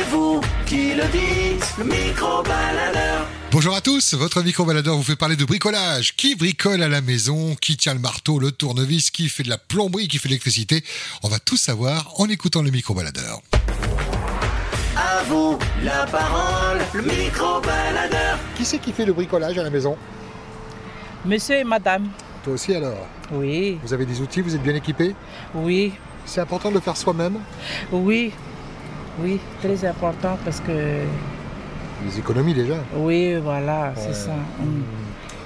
C'est vous qui le dites, le micro-baladeur. Bonjour à tous, votre micro-baladeur vous fait parler de bricolage. Qui bricole à la maison Qui tient le marteau, le tournevis Qui fait de la plomberie Qui fait de l'électricité? On va tout savoir en écoutant le micro-baladeur. À vous la parole, le micro-baladeur. Qui c'est qui fait le bricolage à la maison? Monsieur et madame. Toi aussi alors? Oui, Vous avez des outils, vous êtes bien équipés? Oui, C'est important de le faire soi-même? Oui. Oui, très important parce que. Les économies déjà. Oui, voilà, Ouais. c'est ça. Mm.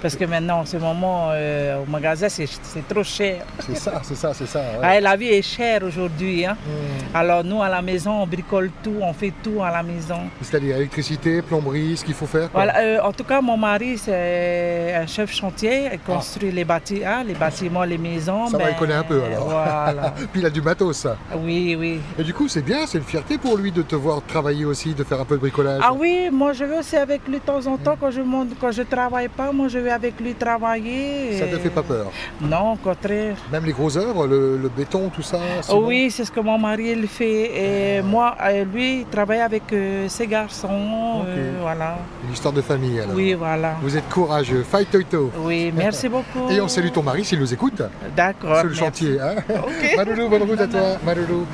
Parce que maintenant, en ce moment, euh, au magasin, c'est trop cher. C'est ça, c'est ça, c'est ça. ouais. Ah, la vie est chère aujourd'hui. hein. Hmm. Alors, nous, à la maison, on bricole tout, on fait tout à la maison. C'est-à-dire électricité, plomberie, ce qu'il faut faire. Voilà, euh, en tout cas, mon mari, c'est un chef chantier. Il construit les, bâti- hein, les bâtiments, les maisons. Ah. Ça va, ben, il connaît un peu, alors. Voilà. Puis il a du matos, ça. oui, oui. Et du coup, c'est bien, c'est une fierté pour lui de te voir travailler aussi, de faire un peu de bricolage. Ah oui, moi je vais aussi avec lui de temps en temps quand je monte, quand je travaille pas, moi je vais avec lui travailler. Ça ne et- te fait pas peur Non, au contraire. Même les gros œuvres, le, le béton, tout ça c'est Oh oui, c'est ce que mon mari il fait. Et moi, euh, lui, il travaille avec euh, ses garçons. Euh, voilà. Une histoire de famille, alors. Oui, voilà. Vous êtes courageux. Fight Toto. Oui, merci beaucoup. Et on salue ton mari s'il nous écoute D'accord. sur le merci. chantier. Hein Ok. Maloulou, bonne route à toi. Maloulou.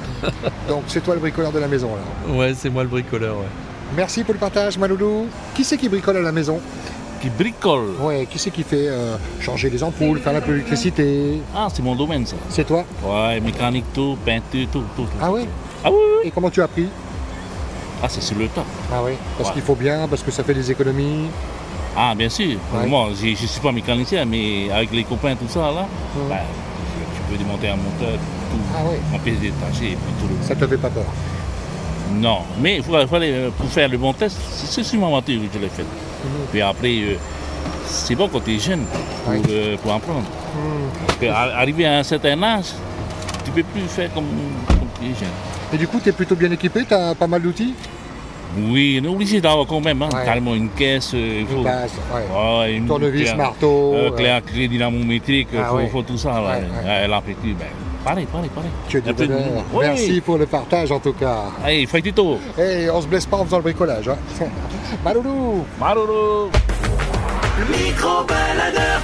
Donc, c'est toi le bricoleur de la maison, alors. Ouais, c'est moi le bricoleur, ouais. Merci pour le partage, Maloulou. Qui c'est qui bricole à la maison? Qui bricole Ouais, qui c'est qui fait euh, changer les ampoules, faire un peu d'électricité Ah, c'est mon domaine, ça. C'est toi? Ouais, mécanique, tout, peinture, tout, tout. tout. Ah Ah oui, oui, oui. Et comment tu as appris? Ah, c'est sur le tas. Ah oui Parce Ouais. qu'il faut bien, parce que ça fait des économies? Ah, bien sûr. Ouais. Moi, je ne suis pas mécanicien, mais avec les copains, tout ça, là, Hum. ben, tu peux démonter un moteur, tout, Ah ouais en pièces détachées, tout le... Ça te fait pas peur? Non, mais il faut, fallait, euh, pour faire le bon test, c'est c'est sur ma voiture que je l'ai fait. Puis après, euh, c'est bon quand tu es jeune pour, Ouais. euh, pour apprendre. Hmm. Qu'arrivé à un certain âge, tu peux plus faire comme, comme tu es jeune. Et du coup, tu es plutôt bien équipé, tu as pas mal d'outils? Oui, on est obligé d'avoir quand même, hein, Ouais. carrément une caisse, euh, il faut... Une base, ouais. Ouais, une Tournevis, marteau. euh, clé à clé dynamométrique, il Ah faut, ouais. faut tout ça. Là. Ouais, ouais. Ouais, ben, pareil, pareil, pareil. Que du peu de- bonheur. Oui. Merci pour le partage en tout cas. Allez, fais du tour. Et on se blesse pas en faisant le bricolage. Hein. Maloulou Maroro Le micro-baladeur.